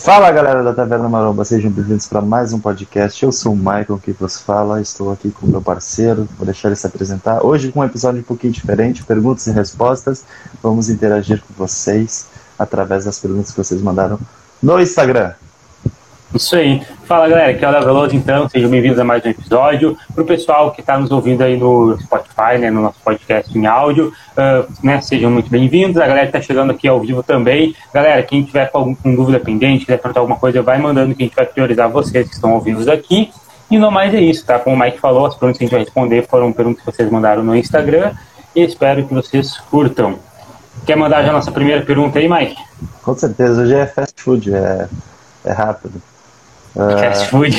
Fala galera da Taverna Maromba, sejam bem-vindos para mais um podcast. Eu sou o Michael que vos fala, estou aqui com meu parceiro, vou deixar ele se apresentar. Hoje com um episódio um pouquinho diferente, perguntas e respostas. Vamos interagir com vocês através das perguntas que vocês mandaram no Instagram. Isso aí. Fala galera, aqui é o Léo Veloso, então, sejam bem-vindos a mais um episódio. Para o pessoal que está nos ouvindo aí no Spotify, né, no nosso podcast em áudio, uh, né, sejam muito bem-vindos. A galera que está chegando aqui ao vivo também. Galera, quem tiver com, algum, com dúvida pendente, quiser perguntar alguma coisa, vai mandando que a gente vai priorizar vocês que estão ouvindo aqui. E no mais é isso, tá? Como o Mike falou, as perguntas que a gente vai responder foram perguntas que vocês mandaram no Instagram e espero que vocês curtam. Quer mandar já a nossa primeira pergunta aí, Mike? Com certeza, hoje é fast food, é, é rápido. Fast ah. food.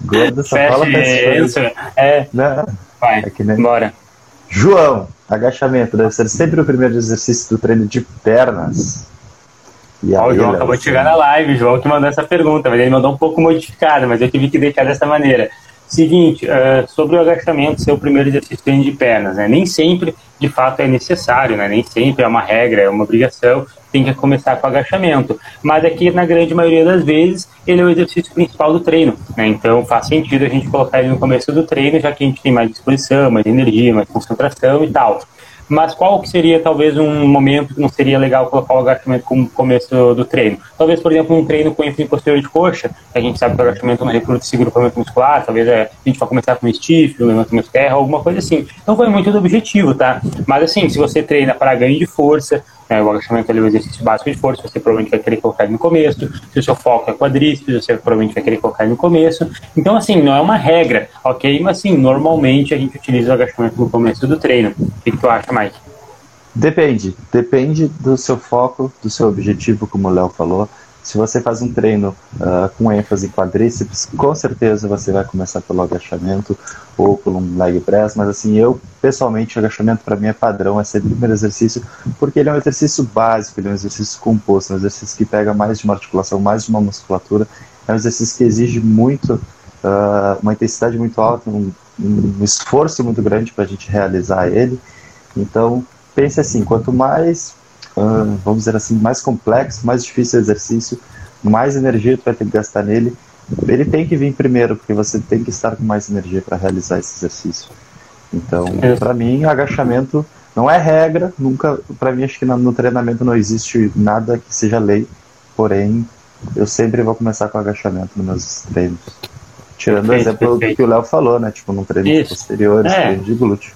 Gordo só fast fala fast food. É. Não. Vai, é nem... bora. João, agachamento deve ser sempre o primeiro exercício do treino de pernas. E Ó, o João acabou de chegar na live, o João que mandou essa pergunta, mas ele mandou um pouco modificada, mas eu tive que deixar dessa maneira. Seguinte, uh, sobre o agachamento ser o primeiro exercício de pernas, né? Nem sempre, de fato, é necessário, né? Nem sempre é uma regra, é uma obrigação, tem que começar com agachamento. Mas aqui, na grande maioria das vezes, ele é o exercício principal do treino, né? Então faz sentido a gente colocar ele no começo do treino, já que a gente tem mais disposição, mais energia, mais concentração e tal. Mas qual seria talvez um momento que não seria legal colocar o agachamento como começo do treino? Talvez, por exemplo, um treino com ênfase posterior de coxa, que a gente sabe que o agachamento não recruta seguro para o muscular, talvez é, a gente vai começar com um stiff, um levantamento terra, alguma coisa assim. Então foi muito do objetivo, tá? Mas assim, se você treina para ganho de força, é, o agachamento é o exercício básico de força, você provavelmente vai querer colocar no começo. Se o seu foco é quadríceps, você provavelmente vai querer colocar no começo. Então, assim, não é uma regra, ok? Mas, assim, normalmente a gente utiliza o agachamento no começo do treino. O que, que tu acha, Mike? Depende. Depende do seu foco, do seu objetivo, como o Léo falou. Se você faz um treino uh, com ênfase em quadríceps, com certeza você vai começar pelo agachamento ou por um leg press, mas assim, eu pessoalmente, o agachamento para mim é padrão, é sempre o primeiro exercício, porque ele é um exercício básico, ele é um exercício composto, é um exercício que pega mais de uma articulação, mais de uma musculatura, é um exercício que exige muito, uh, uma intensidade muito alta, um, um esforço muito grande para a gente realizar ele. Então, pense assim, quanto mais uh, vamos dizer assim, mais complexo, mais difícil o exercício, mais energia tu vai ter que gastar nele. Ele tem que vir primeiro, porque você tem que estar com mais energia para realizar esse exercício. Então, é. para mim, agachamento não é regra, nunca, para mim, acho que no, no treinamento não existe nada que seja lei, porém, eu sempre vou começar com agachamento nos meus treinos. Tirando perfeito, o exemplo perfeito. que o Léo falou, né? Tipo, num treino Isso. posterior, é. treino de glúteo.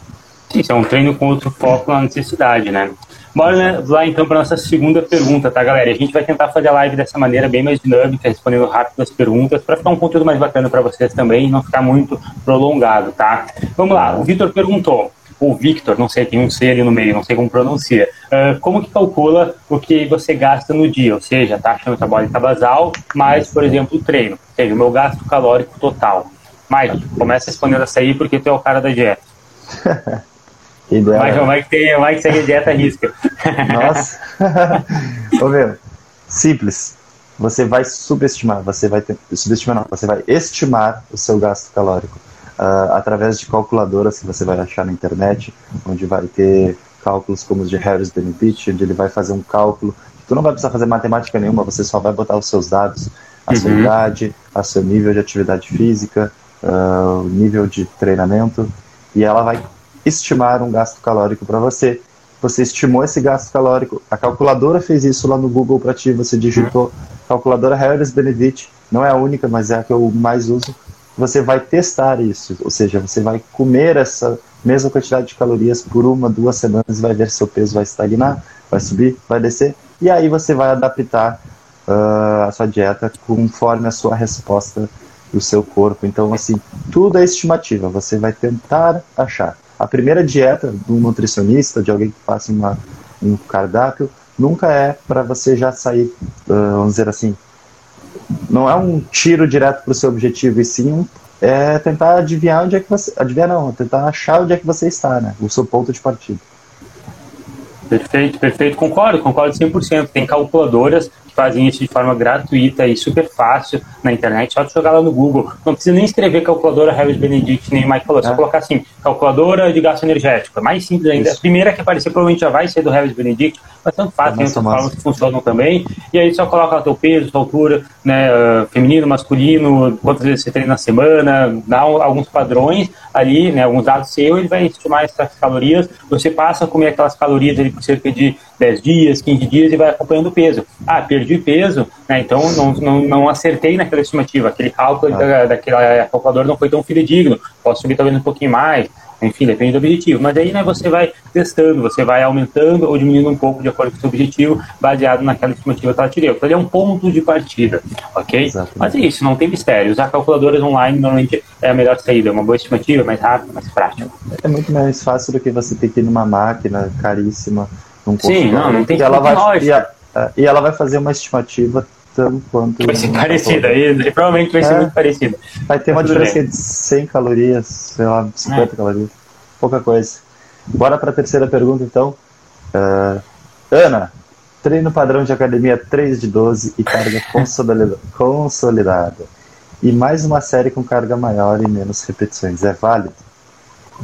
Isso, é um treino com outro foco na necessidade, né? Bora né, lá então para nossa segunda pergunta, tá, galera? A gente vai tentar fazer a live dessa maneira bem mais dinâmica, respondendo rápido as perguntas, para ficar um conteúdo mais bacana para vocês também não ficar muito prolongado, tá? Vamos lá, o Vitor perguntou, ou Victor, não sei, tem um C ali no meio, não sei como pronuncia. Uh, como que calcula o que você gasta no dia? Ou seja, taxa metabólica basal, mais, por exemplo, o treino. Ou seja, o meu gasto calórico total. Mike, começa respondendo essa aí porque tu é o cara da dieta. Ideal. Mas o Mike, tem, o Mike segue dieta risca. Nossa. Ô meu, simples. Você vai subestimar, você vai ter, subestimar não, você vai estimar o seu gasto calórico uh, através de calculadoras que você vai achar na internet, onde vai ter cálculos como os de Harris Benedict, onde ele vai fazer um cálculo. Tu não vai precisar fazer matemática nenhuma, você só vai botar os seus dados, a uhum. sua idade, a seu nível de atividade física, uh, o nível de treinamento, e ela vai estimar um gasto calórico para você. Você estimou esse gasto calórico, a calculadora fez isso lá no Google para ti, você digitou calculadora Harris Benedict, não é a única, mas é a que eu mais uso. Você vai testar isso, ou seja, você vai comer essa mesma quantidade de calorias por uma, duas semanas e vai ver se seu peso vai estagnar, vai subir, vai descer, e aí você vai adaptar uh, a sua dieta conforme a sua resposta do seu corpo. Então, assim, tudo é estimativa, você vai tentar achar. A primeira dieta um nutricionista, de alguém que faça uma, um cardápio, nunca é para você já sair, vamos dizer assim, não é um tiro direto para o seu objetivo, e sim é tentar adivinhar onde é que você. Adivinhar não, tentar achar onde é que você está, né? O seu ponto de partida. Perfeito, perfeito. Concordo, concordo 100%. Tem calculadoras que fazem isso de forma gratuita e super fácil na internet. Só jogar lá no Google. Não precisa nem escrever calculadora Harris Benedict, nem Mike falou. É só colocar assim, calculadora de gasto energético. É mais simples ainda. Isso. A primeira que aparecer provavelmente já vai ser do Harris Benedict, mas tanto faz, é tem outras formas que funcionam também. E aí só coloca o teu peso, tua altura, né, uh, feminino, masculino, quantas vezes você treina na semana, dá um, alguns padrões ali, né, alguns dados seus, ele vai estimar essas calorias. Você passa a comer aquelas calorias ali por cerca de 10 dias, 15 dias e vai acompanhando o peso. Ah, perdi peso, né, então não, não, não acertei naquela estimativa, aquele cálculo ah. da, daquela calculadora não foi tão fidedigno, posso subir talvez um pouquinho mais, enfim, depende do objetivo. Mas aí né, você vai testando, você vai aumentando ou diminuindo um pouco de acordo com o seu objetivo, baseado naquela estimativa que ela te deu. Então, ele é um ponto de partida, ok? Exatamente. Mas é isso, não tem mistério. Usar calculadoras online normalmente é a melhor saída, é uma boa estimativa, mais rápida, mais prática. É muito mais fácil do que você ter que ir numa máquina caríssima, num Sim, não, não tem e ela vai e, a, e ela vai fazer uma estimativa tanto quanto. Vai ser parecida, e, e, provavelmente vai ser é, muito parecida. Vai ter uma diferença de 100 calorias, sei lá, 50 é. calorias. Pouca coisa. Bora para a terceira pergunta, então. Uh, Ana, treino padrão de academia 3 de 12 e carga consolidada. E mais uma série com carga maior e menos repetições. É válido?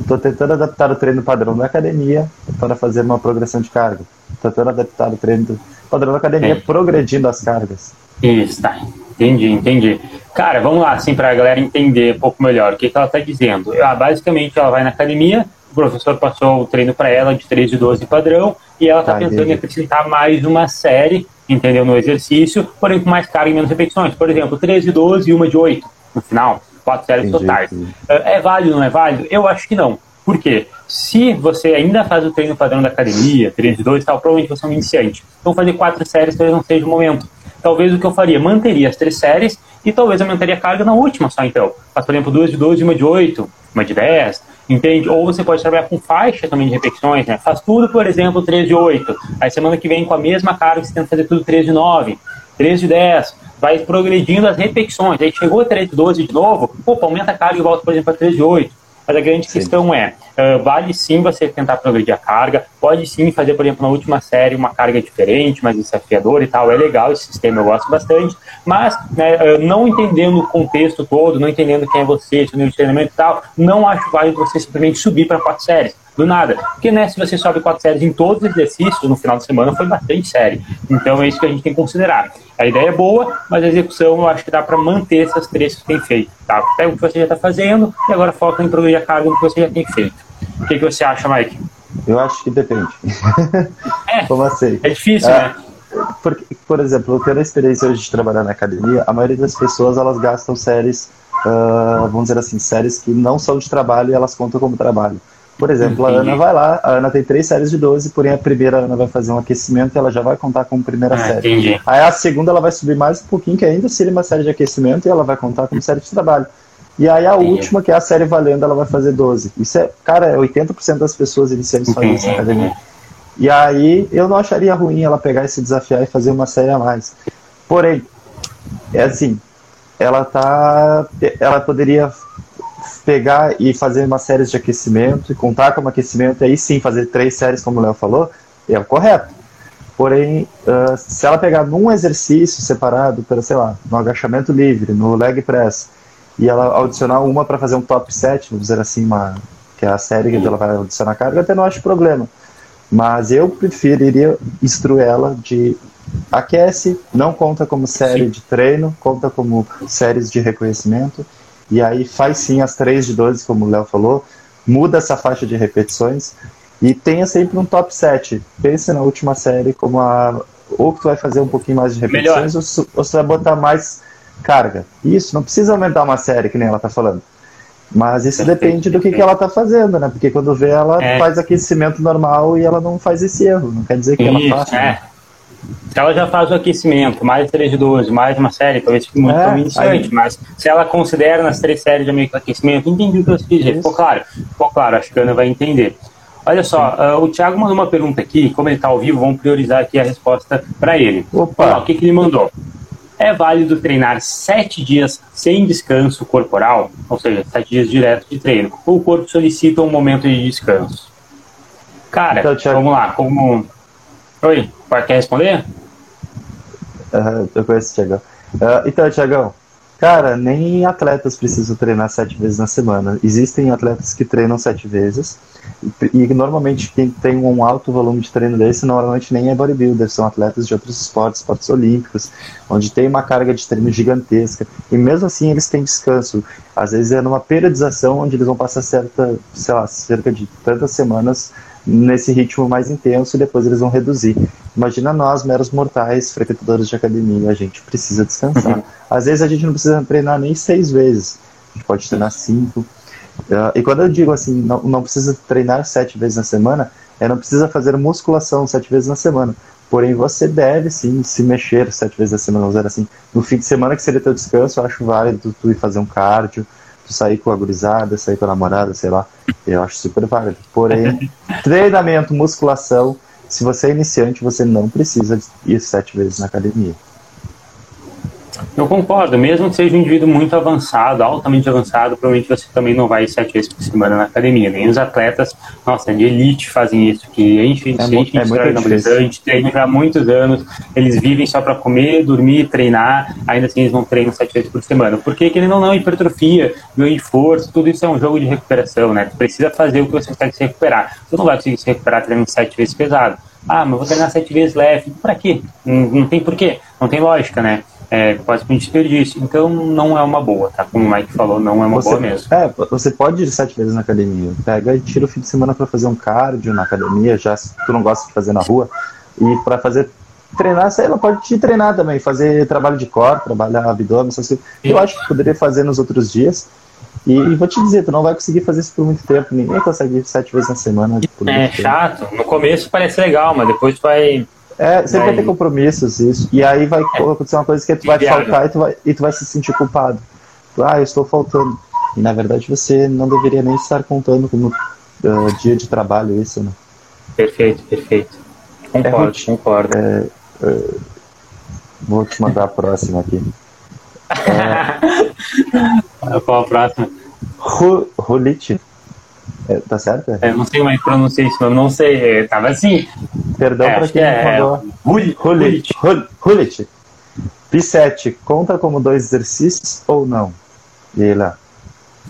Estou tentando adaptar o treino padrão da academia para fazer uma progressão de carga. Estou tentando adaptar o treino padrão da academia progredindo as cargas. Isso, tá. Entendi, entendi. Cara, vamos lá, assim, para a galera entender um pouco melhor o que, que ela está dizendo. Ah, basicamente, ela vai na academia, o professor passou o treino para ela de 3 de 12 padrão, e ela está tá, pensando em acrescentar mais uma série, entendeu, no exercício, porém com mais carga e menos repetições. Por exemplo, 3 de 12 e uma de 8 no final, quatro séries entendi, totais. Entendi. É, é válido, não é válido? Eu acho que não. Por quê? Se você ainda faz o treino padrão da academia, 3 de 2 e tal, provavelmente você é um iniciante. Então fazer quatro séries talvez não seja o momento talvez o que eu faria, manteria as três séries e talvez aumentaria a carga na última só, então. Faz, por exemplo, duas de 12 e uma de 8, uma de 10, entende? Ou você pode trabalhar com faixa também de repetições, né? Faz tudo, por exemplo, 3 de 8. Aí semana que vem com a mesma carga você tenta fazer tudo 3 de 9, 3 de 10. Vai progredindo as repetições. Aí chegou a 3 de 12 de novo, opa, aumenta a carga e volta, por exemplo, para 3 de 8. Mas a grande sim. questão é, uh, vale sim você tentar progredir a carga, pode sim fazer, por exemplo, na última série uma carga diferente, mais desafiadora e tal, é legal esse sistema, eu gosto bastante, mas né, uh, não entendendo o contexto todo, não entendendo quem é você, seu nível de treinamento e tal, não acho válido você simplesmente subir para quatro séries do nada. Porque, né, se você sobe quatro séries em todos os exercícios, no final de semana foi bastante série. Então é isso que a gente tem que considerar. A ideia é boa, mas a execução eu acho que dá para manter essas três que tem feito. Tá? Pega o que você já está fazendo e agora foca em progredir a carga no que você já tem feito. O que, que você acha, Mike? Eu acho que depende. É, Como assim? É difícil, é, né? Porque, por exemplo, eu tenho a experiência hoje de trabalhar na academia, a maioria das pessoas elas gastam séries, uh, vamos dizer assim, séries que não são de trabalho e elas contam como trabalho. Por exemplo, a Ana vai lá, a Ana tem três séries de 12, porém a primeira Ana vai fazer um aquecimento e ela já vai contar como primeira ah, série. Entendi. Aí a segunda ela vai subir mais um pouquinho, que ainda seria uma série de aquecimento, e ela vai contar como série de trabalho. E aí a Entendi. última, que é a série valendo, ela vai fazer 12. Isso é, cara, 80% é das pessoas iniciantes fazem isso na academia. E aí eu não acharia ruim ela pegar esse desafiar e fazer uma série a mais. Porém, é assim, ela tá. Ela poderia pegar e fazer uma série de aquecimento e contar como aquecimento, e aí sim fazer três séries, como o Léo falou, é o correto. Porém, uh, se ela pegar num exercício separado, pelo, sei lá, no agachamento livre, no leg press, e ela adicionar uma para fazer um top 7, vamos dizer assim, uma, que é a série que ela vai adicionar carga, até não acho problema. Mas eu preferiria instruir ela de aquece, não conta como série Sim. de treino, conta como séries de reconhecimento e aí faz sim as 3 de 12, como o Léo falou, muda essa faixa de repetições e tenha sempre um top 7. Pense na última série como a. Ou que tu vai fazer um pouquinho mais de repetições, ou, ou você vai botar mais carga. Isso, não precisa aumentar uma série, que nem ela está falando. Mas isso Perfeito. depende do que, que ela está fazendo, né? Porque quando vê, ela é. faz aquecimento normal e ela não faz esse erro. Não quer dizer que isso, ela faça. É. Né? Se ela já faz o aquecimento, mais 3 de 12, mais uma série, talvez fique muito é, iniciante, mas se ela considera nas três séries de meio que aquecimento, entendi o que você quis dizer. Ficou claro? Ficou claro, acho que a Ana vai entender. Olha só, uh, o Thiago mandou uma pergunta aqui, como ele está ao vivo, vamos priorizar aqui a resposta para ele. Opa! Olha, o que, que ele mandou? É válido treinar sete dias sem descanso corporal, ou seja, sete dias direto de treino, ou o corpo solicita um momento de descanso? Cara, então, vamos lá, como Oi, quer responder? Eu conheço o Tiagão. Uh, então, Tiagão, cara, nem atletas precisam treinar sete vezes na semana. Existem atletas que treinam sete vezes, e, e normalmente quem tem um alto volume de treino desse, normalmente nem é bodybuilder, são atletas de outros esportes, esportes olímpicos, onde tem uma carga de treino gigantesca, e mesmo assim eles têm descanso. Às vezes é numa periodização onde eles vão passar certa, sei lá, cerca de tantas semanas nesse ritmo mais intenso e depois eles vão reduzir. Imagina nós, meros mortais, frequentadores de academia, a gente precisa descansar. Uhum. Às vezes a gente não precisa treinar nem seis vezes, a gente pode treinar cinco. Uh, e quando eu digo assim, não, não precisa treinar sete vezes na semana, é não precisa fazer musculação sete vezes na semana. Porém, você deve sim se mexer sete vezes na semana, vamos dizer assim. No fim de semana, que seria teu descanso, eu acho válido tu ir fazer um cardio, sair com a gurizada, sair com a namorada, sei lá. Eu acho super válido. Porém, treinamento, musculação, se você é iniciante, você não precisa ir sete vezes na academia. Eu concordo, mesmo que seja um indivíduo muito avançado, altamente avançado, provavelmente você também não vai sete vezes por semana na academia. Nem os atletas, nossa, de elite fazem isso, que gente, é, gente, é a gente treina já há muitos anos, eles vivem só para comer, dormir, treinar, ainda assim eles não treinam sete vezes por semana. Porque querendo ou não, hipertrofia, ganho de força, tudo isso é um jogo de recuperação, né? Tu precisa fazer o que você consegue se recuperar. Você não vai conseguir se recuperar treinando sete vezes pesado. Ah, mas vou treinar sete vezes leve. Pra quê? Não, não tem porquê. Não tem lógica, né? É basicamente desperdício. Então não é uma boa, tá? Como o Mike falou, não é uma você, boa mesmo. É, você pode ir sete vezes na academia. Pega e tira o fim de semana para fazer um cardio na academia, já se tu não gosta de fazer na rua. E para fazer treinar, você não pode te treinar também, fazer trabalho de core, trabalhar abdômen, essas coisas. Eu acho que poderia fazer nos outros dias. E, e, vou te dizer, tu não vai conseguir fazer isso por muito tempo. Ninguém consegue ir sete vezes na semana. é chato. No começo parece legal, mas depois tu vai é, sempre vai ter compromissos, isso. E aí vai é. acontecer uma coisa que tu vai faltar e tu vai, e tu vai se sentir culpado. Ah, eu estou faltando. E na verdade você não deveria nem estar contando como uh, dia de trabalho isso, né? Perfeito, perfeito. Concordo, é, concordo. É, é, vou te mandar a próxima aqui. Qual a próxima? Rolite. É, tá certo? É, não sei como é que pronuncia isso, mas não sei. É, tava assim. Perdão é, para quem é, mandou. Hulit. Hulit. P7 conta como dois exercícios ou não? E lá.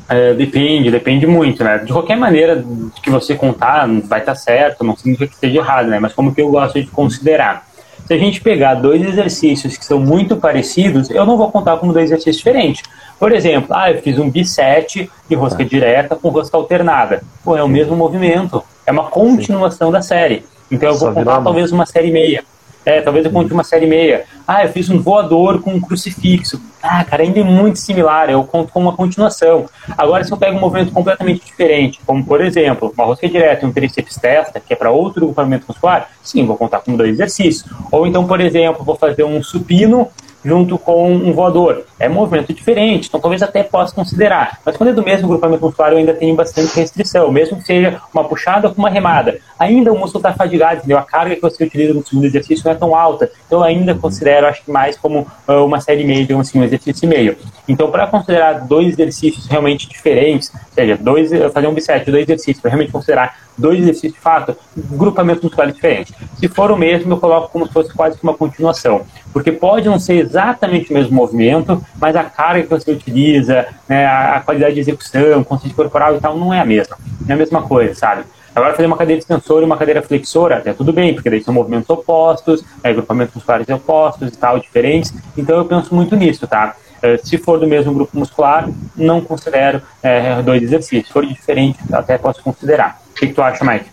É, depende, depende muito, né? De qualquer maneira que você contar, vai estar tá certo, não significa que esteja errado, né? Mas como que eu gosto de considerar? Se a gente pegar dois exercícios que são muito parecidos, eu não vou contar como dois exercícios diferentes. Por exemplo, ah, eu fiz um bisete de rosca tá. direta com rosca alternada. Pô, é o mesmo movimento. É uma continuação da série. Então eu vou contar talvez uma série meia. É, talvez eu conte uma série meia. Ah, eu fiz um voador com um crucifixo. Ah, cara, ainda é muito similar, eu conto como uma continuação. Agora, se eu pego um movimento completamente diferente, como por exemplo, uma rosca direta e um tríceps testa, que é para outro grupamento muscular, sim, vou contar como dois exercícios. Ou então, por exemplo, vou fazer um supino junto com um voador. É um movimento diferente, então talvez até possa considerar. Mas quando é do mesmo grupamento muscular, eu ainda tenho bastante restrição, mesmo que seja uma puxada ou uma remada. Ainda o músculo está fadigado, entendeu? A carga que você utiliza no segundo exercício não é tão alta. Então eu ainda considero, acho que mais como uh, uma série meia, digamos assim, um exercício e meio. Então, para considerar dois exercícios realmente diferentes, ou seja, dois, fazer um bisete, dois exercícios, para realmente considerar dois exercícios de fato, grupamentos musculares diferentes. Se for o mesmo, eu coloco como se fosse quase que uma continuação. Porque pode não ser exatamente o mesmo movimento, mas a carga que você utiliza, né, a qualidade de execução, consciência corporal e tal, não é a mesma. Não é a mesma coisa, sabe? Agora, fazer uma cadeira extensora e uma cadeira flexora, até tudo bem, porque daí são movimentos opostos, né, grupamentos musculares opostos e tal, diferentes. Então, eu penso muito nisso, tá? Eh, se for do mesmo grupo muscular, não considero é, dois exercícios. Se for diferente, até posso considerar. O que, que tu acha, Mike?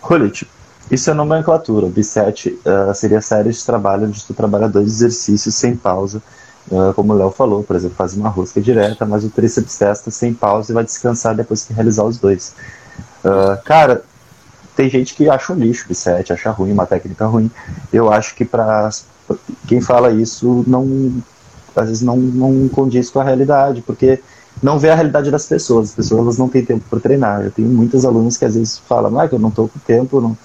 Rolit, isso é nomenclatura. O B7 uh, seria série de trabalho onde tu trabalha dois exercícios sem pausa. Uh, como o Léo falou, por exemplo, faz uma rosca direta, mas o tríceps testa sem pausa e vai descansar depois que realizar os dois. Uh, cara, tem gente que acha um lixo o B7, acha ruim, uma técnica ruim. Eu acho que para quem fala isso não às vezes não, não condiz com a realidade, porque não vê a realidade das pessoas. As pessoas não têm tempo para treinar. Eu tenho muitos alunos que às vezes falam, ah, que eu não estou com tempo não...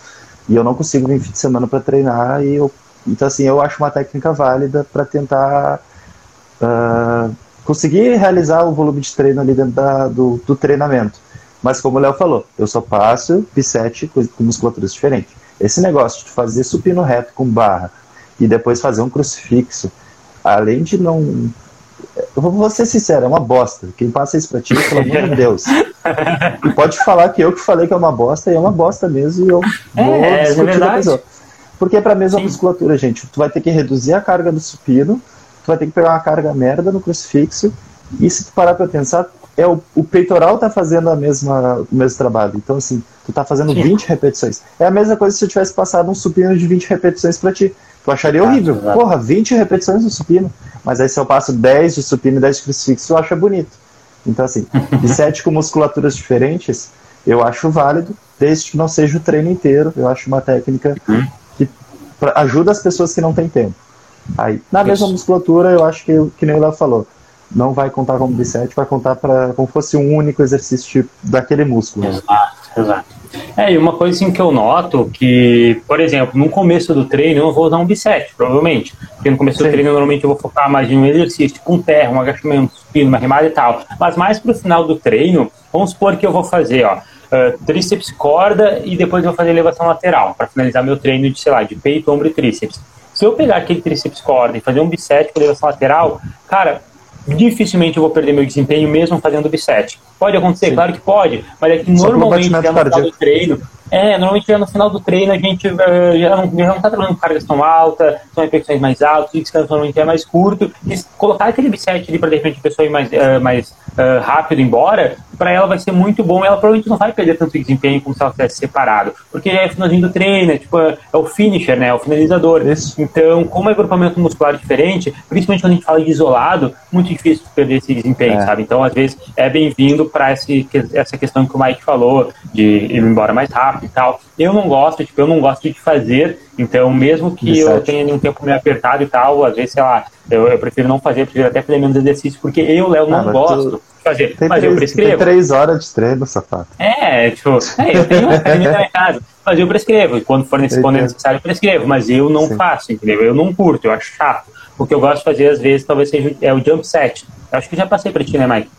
e eu não consigo vir fim de semana para treinar. E eu... Então, assim, eu acho uma técnica válida para tentar uh, conseguir realizar o volume de treino ali dentro da, do, do treinamento. Mas como o Léo falou, eu só passo P7 com musculaturas diferentes. esse negócio de fazer supino reto com barra e depois fazer um crucifixo, além de não. Eu vou ser sincero, é uma bosta. Quem passa isso pra ti, pelo amor de Deus. E pode falar que eu que falei que é uma bosta, e é uma bosta mesmo, e eu é, vou é, discutir é pessoa. Porque é pra mesma Sim. musculatura, gente. Tu vai ter que reduzir a carga do supino, tu vai ter que pegar uma carga merda no crucifixo, e se tu parar pra pensar, é o, o peitoral tá fazendo a mesma, o mesmo trabalho. Então, assim, tu tá fazendo Sim. 20 repetições. É a mesma coisa se eu tivesse passado um supino de 20 repetições para ti. Tu acharia ah, horrível. Exato. Porra, 20 repetições no supino. Mas aí se eu passo 10 de supino e 10 de crucifixo, tu acha bonito. Então, assim, de 7 com musculaturas diferentes, eu acho válido, desde que não seja o treino inteiro. Eu acho uma técnica uhum. que ajuda as pessoas que não têm tempo. Aí, na mesma musculatura, eu acho que, que nem o Léo falou, não vai contar como bisete, vai contar para como fosse um único exercício daquele músculo. Exato, exato. É, e uma coisa assim que eu noto que, por exemplo, no começo do treino eu vou usar um bisete, provavelmente. Porque no começo Sim. do treino normalmente eu vou focar mais em um exercício, tipo um terra, um agachamento, supino, uma remada e tal. Mas mais pro final do treino, vamos supor que eu vou fazer, ó, uh, tríceps corda e depois eu vou fazer elevação lateral, para finalizar meu treino de, sei lá, de peito, ombro e tríceps. Se eu pegar aquele tríceps corda e fazer um bisete com elevação lateral, cara, dificilmente eu vou perder meu desempenho mesmo fazendo bisete. Pode acontecer, Sim. claro que pode, mas é que normalmente já no final do treino, é, normalmente já no final do treino a gente uh, já não, já não tá trabalhando com cargas tão altas, são repetições mais altas, o descanso normalmente é mais curto, e colocar aquele bisete ali para de repente a pessoa ir mais, uh, mais uh, rápido embora, para ela vai ser muito bom. Ela provavelmente não vai perder tanto desempenho como se ela tivesse separado, porque é finalzinho do treino, é, tipo, é o finisher, né? É o finalizador. Então, como é agrupamento muscular diferente, principalmente quando a gente fala de isolado, muito difícil perder esse desempenho, é. sabe? Então, às vezes, é bem-vindo para essa questão que o Mike falou, de ir embora mais rápido e tal. Eu não gosto, tipo, eu não gosto de fazer, então, mesmo que eu tenha um tempo meio apertado e tal, às vezes, sei lá, eu, eu prefiro não fazer, prefiro até fazer menos exercício, porque eu, Léo, não ah, gosto. Tu fazer. Tem mas três, eu prescrevo. Tem três horas de treino, sapato. É, tipo, é, eu tenho uma academia na minha casa, mas eu prescrevo. E quando for necessário, eu prescrevo. Mas eu não Sim. faço, entendeu? Eu não curto, eu acho chato. O que eu gosto de fazer, às vezes, talvez seja é o jump set. Eu acho que já passei pra ti, né, Mike?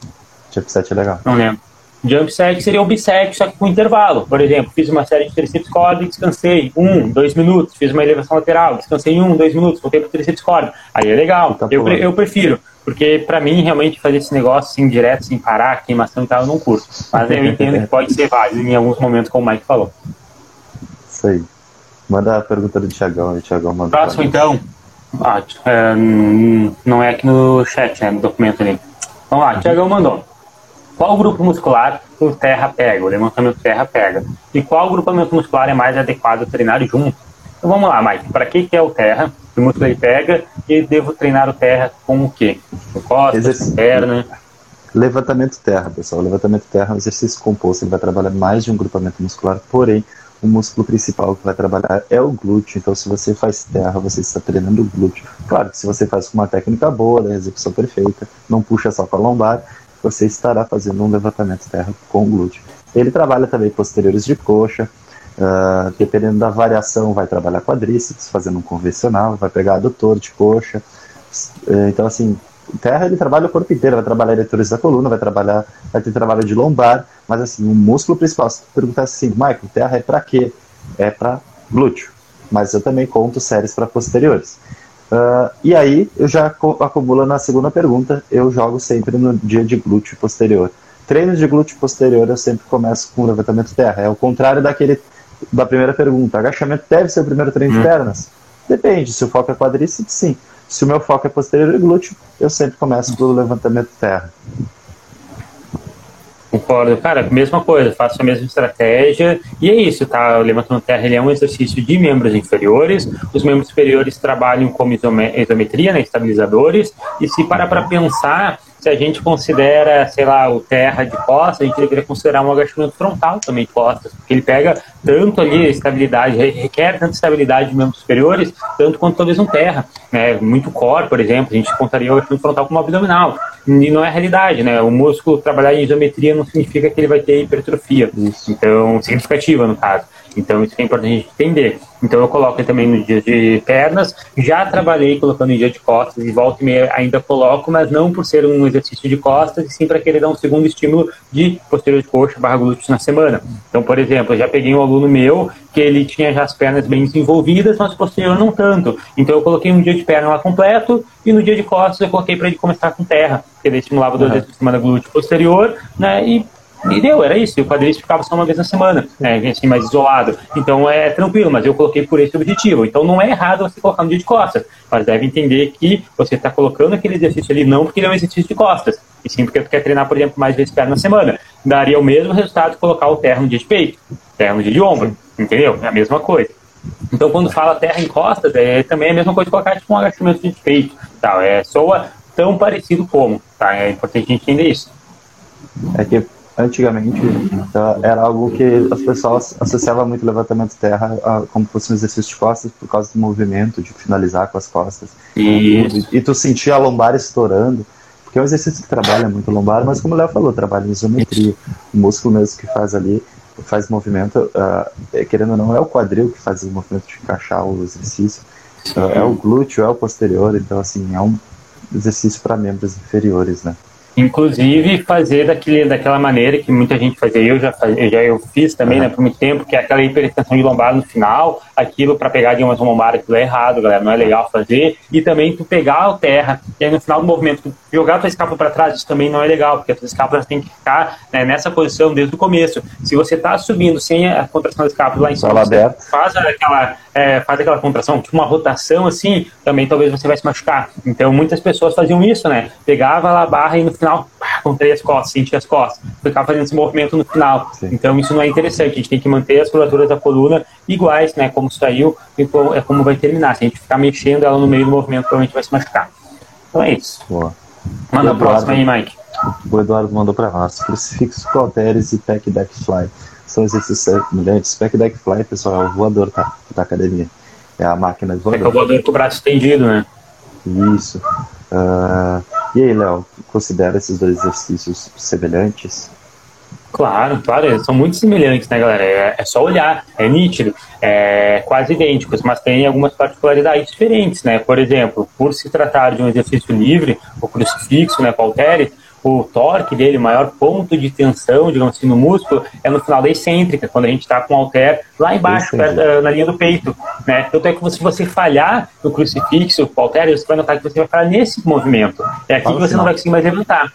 Jump set é legal. Não lembro. Jump set seria um bisect, só que com intervalo. Por exemplo, fiz uma série de tríceps e descansei um, dois minutos. Fiz uma elevação lateral, descansei um, dois minutos, voltei para tríceps corda. Aí é legal. Tá eu, eu prefiro. Porque para mim, realmente, fazer esse negócio assim, direto, sem parar, queimação e tal, eu não curto. Mas eu entendo que pode ser válido em alguns momentos, como o Mike falou. Isso aí. Manda a pergunta do Tiagão aí, Tiagão manda. Próximo, então. Ah, é, não é aqui no chat, né? No documento ali. Vamos lá, Tiagão mandou. Qual grupo muscular o terra pega, o levantamento terra pega? E qual grupamento muscular é mais adequado a treinar junto? Então vamos lá, Mike. Para que, que é o terra? Que músculo ele pega? E devo treinar o terra com o quê? Com costas, Exerc... perna? Levantamento terra, pessoal. Levantamento terra é um exercício composto. Ele vai trabalhar mais de um grupamento muscular, porém, o músculo principal que vai trabalhar é o glúteo. Então, se você faz terra, você está treinando o glúteo. Claro que se você faz com uma técnica boa, da execução perfeita, não puxa só para a lombar, você estará fazendo um levantamento terra com glúteo. Ele trabalha também posteriores de coxa, uh, dependendo da variação, vai trabalhar quadríceps, fazendo um convencional, vai pegar adutor de coxa. Uh, então, assim, terra ele trabalha o corpo inteiro, vai trabalhar eleitores da coluna, vai trabalhar, vai ter trabalho de lombar, mas assim, o músculo principal, se tu perguntar assim, Michael, terra é para quê? É para glúteo. Mas eu também conto séries para posteriores. Uh, e aí, eu já acumulo na segunda pergunta, eu jogo sempre no dia de glúteo posterior. Treinos de glúteo posterior eu sempre começo com levantamento terra. É o contrário daquele da primeira pergunta. Agachamento deve ser o primeiro treino hum. de pernas? Depende. Se o foco é quadríceps, sim. Se o meu foco é posterior e glúteo, eu sempre começo pelo levantamento terra. Concordo, cara, mesma coisa, faço a mesma estratégia. E é isso, tá? O levantando terra ele é um exercício de membros inferiores, os membros superiores trabalham como isometria, né, estabilizadores, e se para para pensar, se a gente considera, sei lá, o terra de costas, a gente deveria considerar um agachamento frontal também de costas, porque ele pega tanto ali a estabilidade, requer tanta estabilidade de membros superiores, tanto quanto talvez um terra, né? Muito core, por exemplo, a gente contaria o agachamento frontal como abdominal, e não é realidade, né? O músculo trabalhar em isometria não significa que ele vai ter hipertrofia, Isso. então, significativa no caso. Então isso é importante a gente entender. Então eu coloco também no dia de pernas, já trabalhei colocando em dia de costas, e volta e meia ainda coloco, mas não por ser um exercício de costas, e sim para querer dar um segundo estímulo de posterior de coxa barra glúteos na semana. Então, por exemplo, eu já peguei um aluno meu que ele tinha já as pernas bem desenvolvidas, mas posterior não tanto. Então eu coloquei um dia de perna lá completo, e no dia de costas eu coloquei para ele começar com terra, que ele estimulava dois vezes por semana glúteo posterior, né, e e deu, era isso. E o quadríceps ficava só uma vez na semana, né, assim, mais isolado. Então é tranquilo, mas eu coloquei por esse objetivo. Então não é errado você colocar no dia de costas, mas deve entender que você está colocando aquele exercício ali não porque ele é um exercício de costas, e sim porque tu quer treinar, por exemplo, mais vezes perna na semana. Daria o mesmo resultado colocar o terra no dia de peito, terra no dia de ombro, entendeu? É a mesma coisa. Então, quando fala terra em costas, é também a mesma coisa de colocar tipo um agachamento de peito. Tá? É, soa tão parecido como. Tá? É importante a gente entender isso. É que antigamente então, era algo que as pessoas associavam muito levantamento de terra a, como fosse um exercício de costas por causa do movimento, de finalizar com as costas. E, e tu sentia a lombar estourando, porque é um exercício que trabalha muito lombar, mas como o Léo falou, trabalha em isometria. O músculo mesmo que faz ali, faz movimento, uh, querendo ou não, é o quadril que faz o movimento de encaixar o exercício, uh, é o glúteo, é o posterior, então assim, é um exercício para membros inferiores, né? Inclusive fazer daquele, daquela maneira que muita gente fazia, eu já, eu já eu fiz também uhum. né, por muito tempo, que é aquela hiperextensão de lombar no final, aquilo para pegar de uma lombar, aquilo é errado, galera, não é legal fazer. E também tu pegar a terra e aí no final do movimento tu jogar tua escápula para trás, isso também não é legal, porque a tua escápula tem que ficar né, nessa posição desde o começo. Se você está subindo sem a contração da escápula lá em cima, faz aquela, é, faz aquela contração, tipo uma rotação assim, também talvez você vai se machucar. Então muitas pessoas faziam isso, né? Pegava lá a barra e no final, contraía as costas, sentia as costas, ficava fazendo esse movimento no final. Sim. Então isso não é interessante, a gente tem que manter as curvaturas da coluna iguais, né? Como saiu e é como vai terminar. Se a gente ficar mexendo ela no meio do movimento, provavelmente vai se machucar. Então é isso. Boa. Manda a próxima aí, Mike. O Eduardo mandou para nós. Crucifixo, cauteres e pack deck fly. São exercícios semelhantes. Pack deck fly, pessoal, é o voador tá, da academia. É a máquina de voador. É, é o voador com o braço estendido, né? Isso. Uh, e aí, Léo, considera esses dois exercícios semelhantes? Claro, claro, eles são muito semelhantes, né, galera? É, é, só olhar, é nítido, é quase idênticos, mas tem algumas particularidades diferentes, né? Por exemplo, por se tratar de um exercício livre, o crucifixo, né, Palteres, o torque dele, o maior ponto de tensão, digamos assim, no músculo, é no final da excêntrica, quando a gente está com o halter lá embaixo, perto, na linha do peito. Né? Tanto é que se você falhar no crucifixo, o halter, você vai notar que você vai falhar nesse movimento. É aqui que você não vai conseguir mais levantar.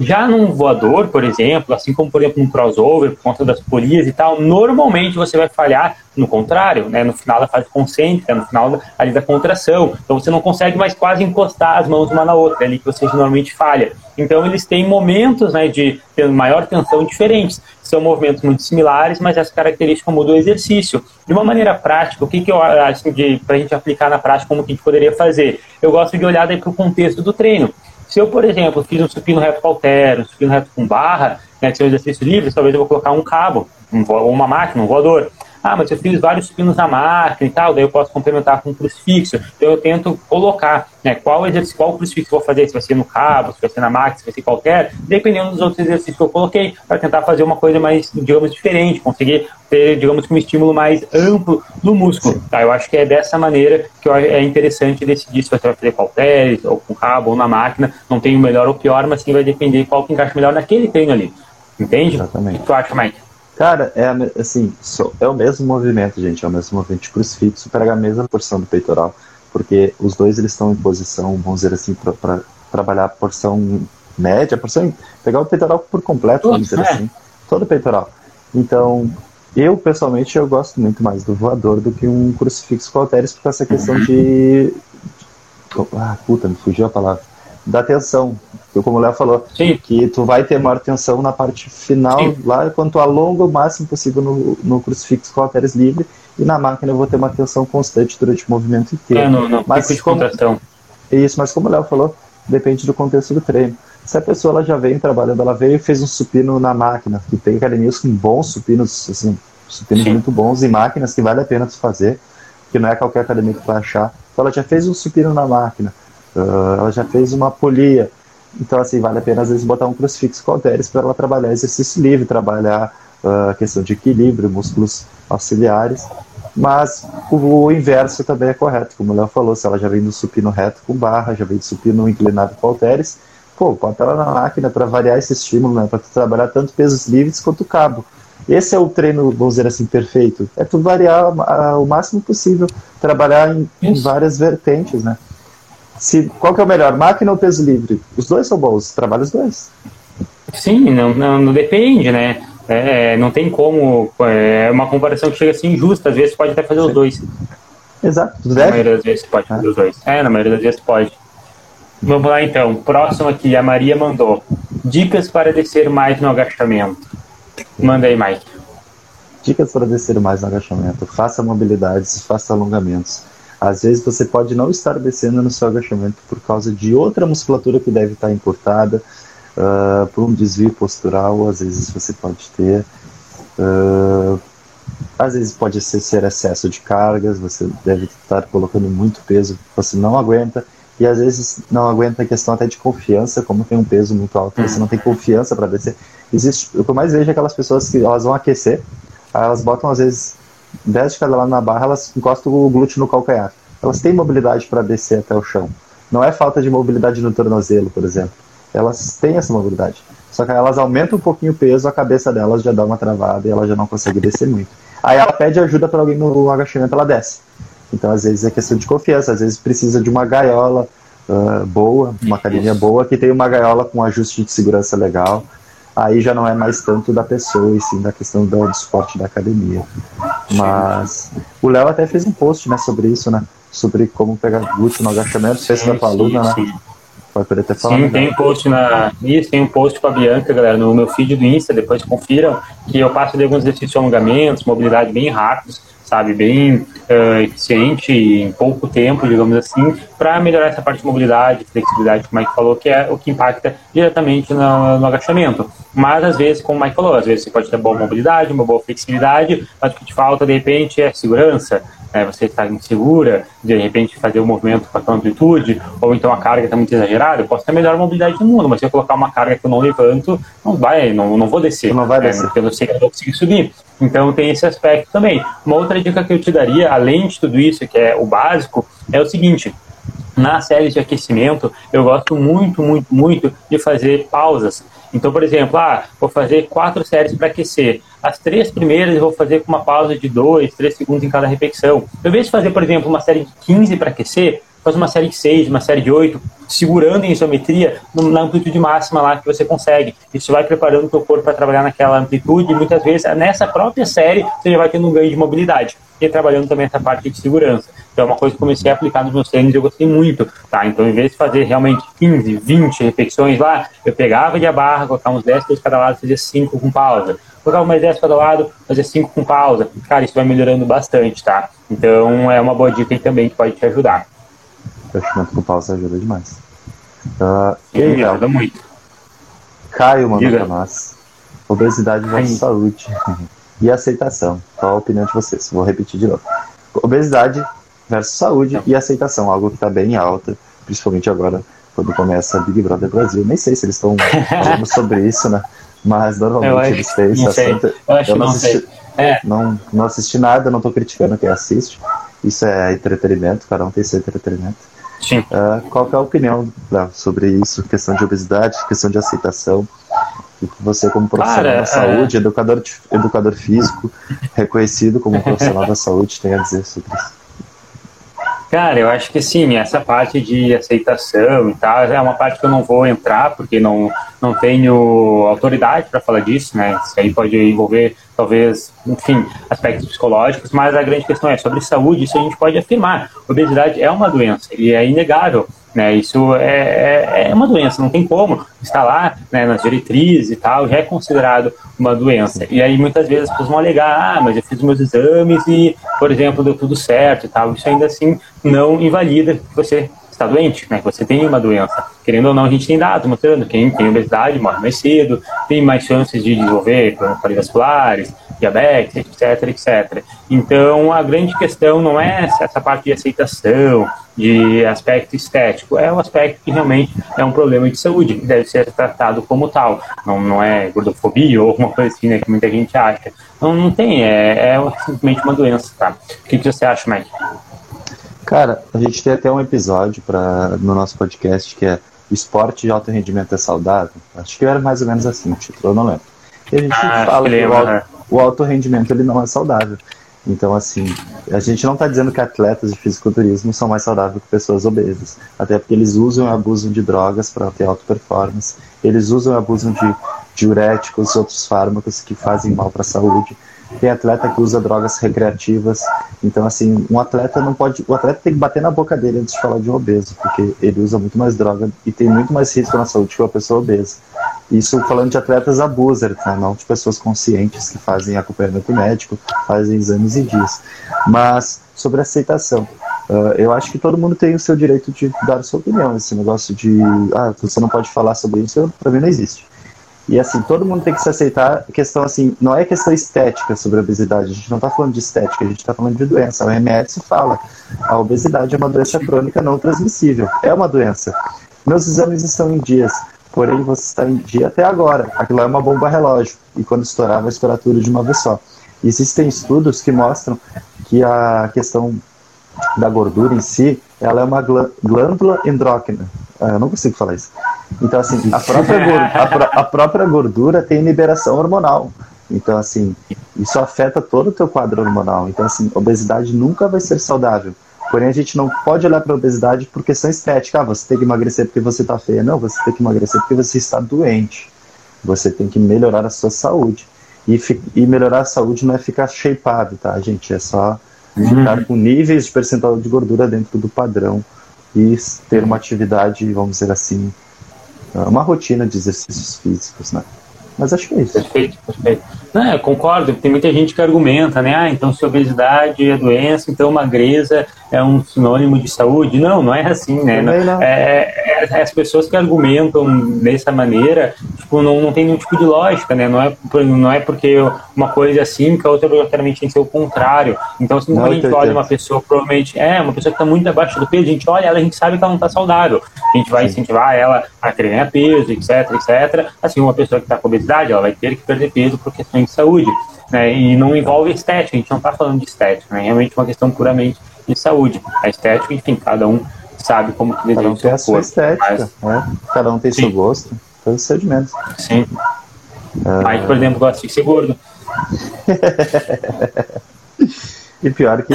Já num voador, por exemplo, assim como por exemplo num crossover, por conta das polias e tal, normalmente você vai falhar no contrário, né, no final da fase concêntrica, no final ali da contração. Então você não consegue mais quase encostar as mãos uma na outra, é ali que você normalmente falha. Então eles têm momentos né, de maior tensão diferentes. São movimentos muito similares, mas essa característica muda o exercício. De uma maneira prática, o que, que eu acho para a gente aplicar na prática, como que a gente poderia fazer? Eu gosto de olhar para o contexto do treino. Se eu, por exemplo, fiz um supino reto com halter, um supino reto com barra, né, se é um exercício livre, talvez eu vou colocar um cabo, um, uma máquina, um voador. Ah, mas eu fiz vários supinos na máquina e tal, daí eu posso complementar com um crucifixo. Então eu tento colocar né, qual exercício, qual crucifixo eu vou fazer, se vai ser no cabo, se vai ser na máquina, se vai ser qualquer, dependendo dos outros exercícios que eu coloquei, para tentar fazer uma coisa mais, digamos, diferente, conseguir ter, digamos, um estímulo mais amplo no músculo. Tá? Eu acho que é dessa maneira que é interessante decidir se você vai fazer halteres, ou com cabo, ou na máquina. Não tem o melhor ou pior, mas sim vai depender qual que encaixa melhor naquele treino ali. Entende? Exatamente. O que tu acha, Mike? Cara, é assim, é o mesmo movimento, gente, é o mesmo movimento de crucifixo, pega a mesma porção do peitoral, porque os dois eles estão em posição, vamos dizer assim, para trabalhar a porção média, a porção, pegar o peitoral por completo, vamos dizer é. assim, todo o peitoral. Então, eu pessoalmente eu gosto muito mais do voador do que um crucifixo com halteres por essa questão de ah, puta, me fugiu a palavra da tensão. Como o Léo falou, Sim. que tu vai ter maior tensão na parte final, Sim. lá quando tu alonga o máximo possível no, no crucifixo com halteres livre, e na máquina eu vou ter uma tensão constante durante o movimento inteiro. É, no, no mas de como. Isso, mas como o Léo falou, depende do contexto do treino. Se a pessoa ela já vem trabalhando, ela veio e fez um supino na máquina, que tem academias com bons supinos, assim, supinos Sim. muito bons e máquinas que vale a pena tu fazer, que não é qualquer academia que vai achar. Então ela já fez um supino na máquina, Uh, ela já fez uma polia. Então, assim, vale a pena às vezes botar um crucifixo com halteres para ela trabalhar exercício livre, trabalhar a uh, questão de equilíbrio, músculos auxiliares, mas o, o, inverso também é correto, como o Léo falou, se ela já vem do supino reto com barra, já vem do supino inclinado com halteres, pô, bota ela na máquina para variar esse estímulo, né, para trabalhar tanto pesos livres quanto cabo. Esse é o treino, vamos dizer assim, perfeito. É tu variar o máximo possível, trabalhar em, em, várias vertentes, né? Se, qual que é o melhor, máquina ou peso livre? Os dois são bons, trabalha os dois. Sim, não, não, não depende, né? É, não tem como. É uma comparação que chega a ser injusta. Às vezes pode até fazer Sim. os dois. Exato. Na maioria das vezes pode fazer ah. os dois. É, na maioria das vezes pode. Vamos lá então. Próximo aqui, a Maria mandou. Dicas para descer mais no agachamento. Manda aí, Mike. Dicas para descer mais no agachamento. Faça mobilidades, faça alongamentos. Às vezes você pode não estar descendo no seu agachamento por causa de outra musculatura que deve estar encurtada, uh, por um desvio postural, às vezes você pode ter. Uh, às vezes pode ser, ser excesso de cargas, você deve estar colocando muito peso, você não aguenta, e às vezes não aguenta a questão até de confiança, como tem um peso muito alto, você não tem confiança para descer. Existe, o que eu mais vejo é aquelas pessoas que elas vão aquecer, elas botam às vezes 10 de cada lado na barra, elas encostam o glúteo no calcanhar. Elas têm mobilidade para descer até o chão. Não é falta de mobilidade no tornozelo, por exemplo. Elas têm essa mobilidade. Só que elas aumentam um pouquinho o peso, a cabeça delas já dá uma travada e ela já não consegue descer muito. Aí ela pede ajuda para alguém no agachamento, ela desce. Então, às vezes, é questão de confiança, às vezes precisa de uma gaiola uh, boa, uma academia boa, que tem uma gaiola com ajuste de segurança legal. Aí já não é mais tanto da pessoa, e sim da questão do, do suporte da academia. Mas o Léo até fez um post né, sobre isso, né? Sobre como pegar glúteo no agachamento, fez com a tua aluna, né? Pode poder ter falado. Sim, tem um post na. Isso, tem um post com a Bianca, galera, no meu feed do Insta, depois confiram, que eu passo de alguns exercícios de alongamentos, mobilidade bem rápidos sabe, bem uh, eficiente em pouco tempo, digamos assim, para melhorar essa parte de mobilidade, flexibilidade, como o Mike falou, que é o que impacta diretamente no, no, agachamento. Mas às vezes, como o Mike falou, às vezes você pode ter boa mobilidade, uma boa flexibilidade, mas o que te falta de repente é segurança, né, você está insegura, de repente fazer o um movimento com a amplitude, ou então a carga está muito exagerada, eu posso ter a melhor mobilidade do mundo, mas se eu colocar uma carga que eu não levanto, não vai, não, não vou descer. Não vai descer. Né, eu sei que eu vou conseguir subir. Então tem esse aspecto também. Uma outra dica que eu te daria, além de tudo isso, que é o básico, é o seguinte: na série de aquecimento, eu gosto muito, muito, muito de fazer pausas. Então, por exemplo, ah, vou fazer quatro séries para aquecer. As três primeiras eu vou fazer com uma pausa de dois, três segundos em cada repetição. Ao invés de fazer, por exemplo, uma série de 15 para aquecer, faz uma série de 6, uma série de 8, segurando em isometria na amplitude máxima lá que você consegue. Isso vai preparando o seu corpo para trabalhar naquela amplitude e muitas vezes nessa própria série você já vai tendo um ganho de mobilidade e trabalhando também essa parte de segurança. Então é uma coisa que comecei a aplicar nos meus treinos e eu gostei muito, tá? Então, em vez de fazer realmente 15, 20 repetições lá, eu pegava de a barra, colocava uns 10 de cada lado, fazia 5 com pausa. Colocava mais 10 cada lado, fazia 5 com pausa. Cara, isso vai melhorando bastante, tá? Então, é uma boa dica aí também que pode te ajudar. Fechamento com pausa ajuda demais. Uh, e aí, ajuda muito. Caio mandou pra nós. Obesidade versus saúde e aceitação. Qual a opinião de vocês? Vou repetir de novo. Obesidade versus saúde e aceitação, algo que está bem alta, principalmente agora quando começa Big Brother Brasil. Nem sei se eles estão falando sobre isso, né? Mas normalmente eles têm esse assunto. Eu, acho eu não, assisti, é. não, não assisti nada, não estou criticando quem assiste. Isso é entretenimento, cada um tem seu entretenimento. Sim. Uh, qual é a opinião Léo, sobre isso? Questão de obesidade, questão de aceitação. O que você, como profissional Cara, da saúde, é... educador, educador físico, reconhecido como profissional da saúde, tem a dizer sobre isso? Cara, eu acho que sim, essa parte de aceitação e tal é uma parte que eu não vou entrar, porque não, não tenho autoridade para falar disso, né? Isso aí pode envolver, talvez, enfim, aspectos psicológicos, mas a grande questão é sobre saúde, isso a gente pode afirmar. Obesidade é uma doença e é inegável. Né, isso é, é, é uma doença, não tem como. Está lá né, nas diretrizes e tal, já é considerado uma doença. E aí muitas vezes as pessoas vão alegar, ah, mas eu fiz meus exames e, por exemplo, deu tudo certo e tal. Isso ainda assim não invalida que você está doente, né, você tem uma doença. Querendo ou não, a gente tem dados mostrando que quem tem obesidade morre mais cedo, tem mais chances de desenvolver problemas cardiovasculares, diabetes, etc, etc. Então, a grande questão não é essa parte de aceitação, de aspecto estético, é um aspecto que realmente é um problema de saúde, que deve ser tratado como tal. Não, não é gordofobia ou alguma coisa assim, né, que muita gente acha. Não, não tem, é, é simplesmente uma doença, tá? O que, que você acha, Mike? Cara, a gente tem até um episódio pra, no nosso podcast que é Esporte de alto rendimento é saudável. Acho que era mais ou menos assim o título, eu não lembro. E a gente ah, fala que, que o, alto, né? o alto rendimento ele não é saudável. Então, assim, a gente não está dizendo que atletas de fisiculturismo são mais saudáveis que pessoas obesas. Até porque eles usam e abusam de drogas para ter alta performance. Eles usam e abusam de diuréticos e outros fármacos que fazem mal para a saúde. Tem atleta que usa drogas recreativas. Então, assim, um atleta não pode. O atleta tem que bater na boca dele antes de falar de um obeso, porque ele usa muito mais droga e tem muito mais risco na saúde que uma pessoa obesa. Isso falando de atletas abusers, tá? não de pessoas conscientes que fazem acompanhamento médico, fazem exames e dias. Mas sobre aceitação. Uh, eu acho que todo mundo tem o seu direito de dar a sua opinião. Esse negócio de, ah, você não pode falar sobre isso, para mim não existe. E assim, todo mundo tem que se aceitar. Questão assim, não é questão estética sobre a obesidade. A gente não está falando de estética, a gente está falando de doença. A OMS fala, a obesidade é uma doença crônica não transmissível. É uma doença. Meus exames estão em dias, porém você está em dia até agora. Aquilo é uma bomba relógio e quando estourar vai estourar tudo de uma vez só. Existem estudos que mostram que a questão da gordura em si, ela é uma glândula endócrina. Ah, eu não consigo falar isso. Então, assim, a própria, gordura, a, a própria gordura tem liberação hormonal. Então, assim, isso afeta todo o teu quadro hormonal. Então, assim, obesidade nunca vai ser saudável. Porém, a gente não pode olhar para a obesidade por questão estética. Ah, você tem que emagrecer porque você está feia. Não, você tem que emagrecer porque você está doente. Você tem que melhorar a sua saúde. E, e melhorar a saúde não é ficar shapeado, tá, gente? É só ficar uhum. com níveis de percentual de gordura dentro do padrão e ter uma atividade, vamos dizer assim, uma rotina de exercícios físicos, né? Mas acho que é isso. Perfeito, perfeito. Não, concordo, tem muita gente que argumenta, né? Ah, então se obesidade é doença, então magreza é um sinônimo de saúde. Não, não é assim, né? Não, é, é, é, as pessoas que argumentam dessa maneira, tipo, não, não tem nenhum tipo de lógica, né? Não é, não é porque uma coisa é assim que a outra obrigatoriamente tem que ser o contrário. Então, se a gente olha uma pessoa, provavelmente, é, uma pessoa que está muito abaixo do peso, a gente olha ela, a gente sabe que ela não está saudável. A gente vai incentivar ela a treinar peso, etc, etc. Assim, uma pessoa que está com obesidade, ela vai ter que perder peso por questões de saúde, né? E não envolve estética, a gente não está falando de estética, né? É realmente uma questão puramente de saúde. A estética, enfim, cada um sabe como que deseja Cada um tem a sua corpo, estética, mas... né? Cada um tem Sim. seu gosto, então é de menos. Sim. Uh... Mike, por exemplo, gosta de ser gordo. e pior que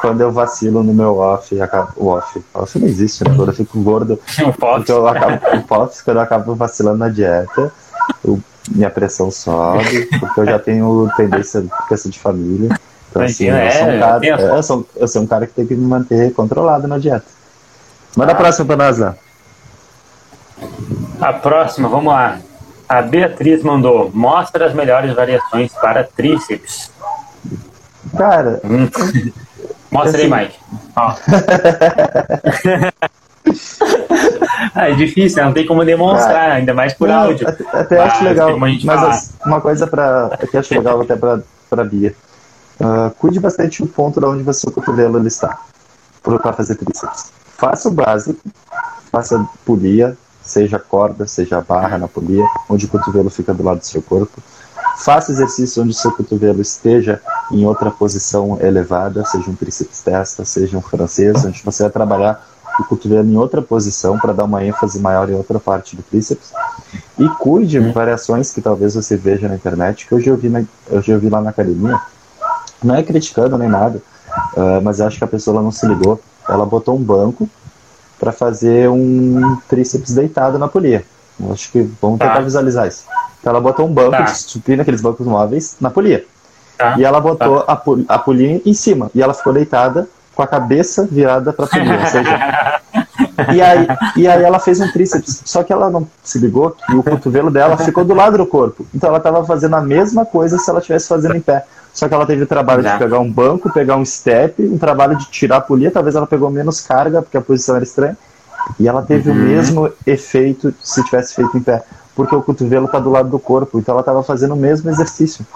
quando eu vacilo no meu off, acabo, o off, off não existe, né? Quando eu fico gordo, o eu acabo, o POTS, quando eu acabo vacilando na dieta, eu minha pressão sobe, porque eu já tenho tendência questão de família. Então, assim, é, eu, sou um cara, é, eu, sou, eu sou um cara que tem que me manter controlado na dieta. Manda a próxima para nós, A próxima, vamos lá. A Beatriz mandou: mostra as melhores variações para tríceps. Cara. Hum. Mostra assim, aí, Mike. é difícil, não tem como demonstrar, ainda mais por não, áudio. Até, até acho legal, mas uma coisa para que acho legal até para Bia. Uh, cuide bastante o ponto de onde o cotovelo ele está para fazer tríceps. Faça o básico, faça polia, seja corda, seja barra na polia, onde o cotovelo fica do lado do seu corpo. Faça exercício onde o seu cotovelo esteja em outra posição elevada, seja um tríceps testa, seja um francês, onde você vai trabalhar o cotovelo em outra posição para dar uma ênfase maior em outra parte do tríceps. E cuide de variações que talvez você veja na internet, que eu já ouvi, na, eu já ouvi lá na academia. Não é criticando nem nada, uh, mas acho que a pessoa não se ligou. Ela botou um banco para fazer um tríceps deitado na polia. Eu acho que vamos tentar tá. visualizar isso. Então ela botou um banco tá. de supina, aqueles bancos móveis, na polia. Tá. E ela botou tá. a, a polia em cima. E ela ficou deitada com a cabeça virada para frente, ou seja, e aí, e aí ela fez um tríceps, só que ela não se ligou que o cotovelo dela ficou do lado do corpo. Então ela estava fazendo a mesma coisa se ela estivesse fazendo em pé. Só que ela teve o trabalho de pegar um banco, pegar um step, um trabalho de tirar a polia, talvez ela pegou menos carga, porque a posição era estranha. E ela teve uhum. o mesmo efeito se tivesse feito em pé, porque o cotovelo está do lado do corpo, então ela estava fazendo o mesmo exercício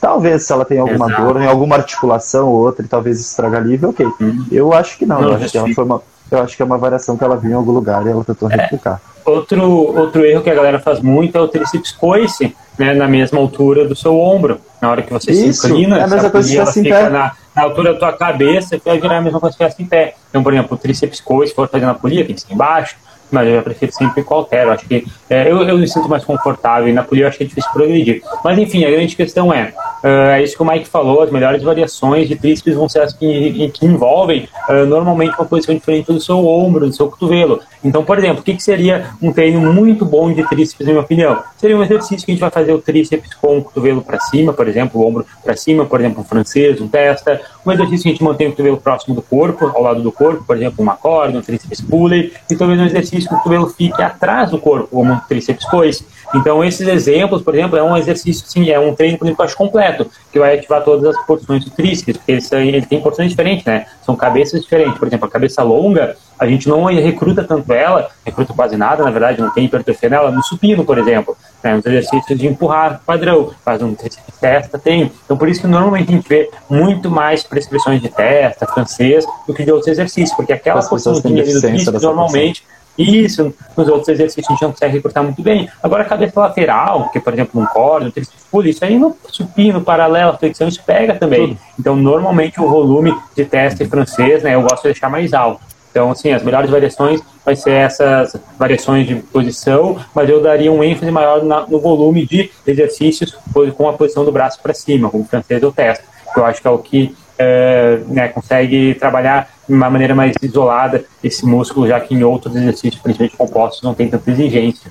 Talvez se ela tem alguma Exato. dor em alguma articulação ou outra, e talvez estraga livre, ok. Hum. Eu acho que não, não eu, acho que ela foi uma, eu acho que é uma variação que ela viu em algum lugar e ela tentou é. replicar. Outro, outro erro que a galera faz muito é o tríceps coice, né, na mesma altura do seu ombro. Na hora que você Isso, se inclina, é a mesma coisa ela assim, fica na, na, altura da tua cabeça, vai virar a mesma coisa que ficar em pé. Então, por exemplo, o tríceps coice, for fazer na polia, tem que ser embaixo mas eu prefiro sempre com altero. Acho que é, eu, eu me sinto mais confortável e na polia eu acho que é difícil progredir. Mas enfim, a grande questão é, uh, é isso que o Mike falou, as melhores variações de tríceps vão ser as que, que envolvem uh, normalmente uma posição diferente do seu ombro, do seu cotovelo. Então, por exemplo, o que, que seria um treino muito bom de tríceps, na minha opinião? Seria um exercício que a gente vai fazer o tríceps com o cotovelo para cima, por exemplo, o ombro para cima, por exemplo, um francês, um testa. Um exercício que a gente mantém o cotovelo próximo do corpo, ao lado do corpo, por exemplo, uma corda, um tríceps pulley. E talvez um exercício que o cotovelo fique atrás do corpo, como um tríceps coice. Então, esses exemplos, por exemplo, é um exercício, sim, é um treino, eu acho completo, que vai ativar todas as porções do tríceps, porque ele, ele tem porções diferentes, né? São cabeças diferentes. Por exemplo, a cabeça longa, a gente não recruta tanto ela, recruta quase nada, na verdade, não tem hipertrofia nela, no supino, por exemplo. Né? Uns exercícios de empurrar padrão, faz um tríceps testa, tem. Então, por isso que normalmente a gente vê muito mais prescrições de testa, francês, do que de outros exercícios, porque aquela porção tríceps, normalmente isso, nos outros exercícios a gente não consegue recrutar muito bem. Agora, a cabeça lateral, que por exemplo, um corda, um tríceps isso aí no supino, paralelo, flexão, isso pega também. Tudo. Então, normalmente o volume de teste francês, né, eu gosto de deixar mais alto. Então, assim, as melhores variações vai ser essas variações de posição, mas eu daria um ênfase maior na, no volume de exercícios com a posição do braço para cima, como francês ou testa. Eu acho que é o que é, né, consegue trabalhar de uma maneira mais isolada esse músculo, já que em outros exercícios, principalmente compostos, não tem tanta exigência.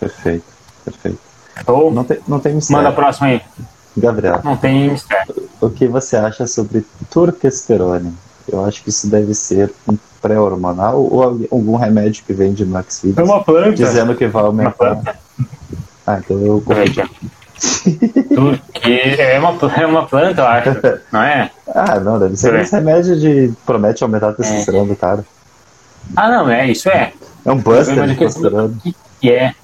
Perfeito, perfeito. Ou, não, tem, não tem mistério. Manda a próxima aí. Gabriel. Não tem mistério. O que você acha sobre turquesterone? Eu acho que isso deve ser um pré-hormonal ou algum remédio que vende no Xvideos é uma planta. dizendo que vai aumentar. Ah, então eu corrigi. É uma, é uma planta, eu acho, não é? Ah, não, deve ser esse remédio de promete aumentar a testosterona é. do cara. Ah, não, é, isso é. É um buster de testosterona. Que, é.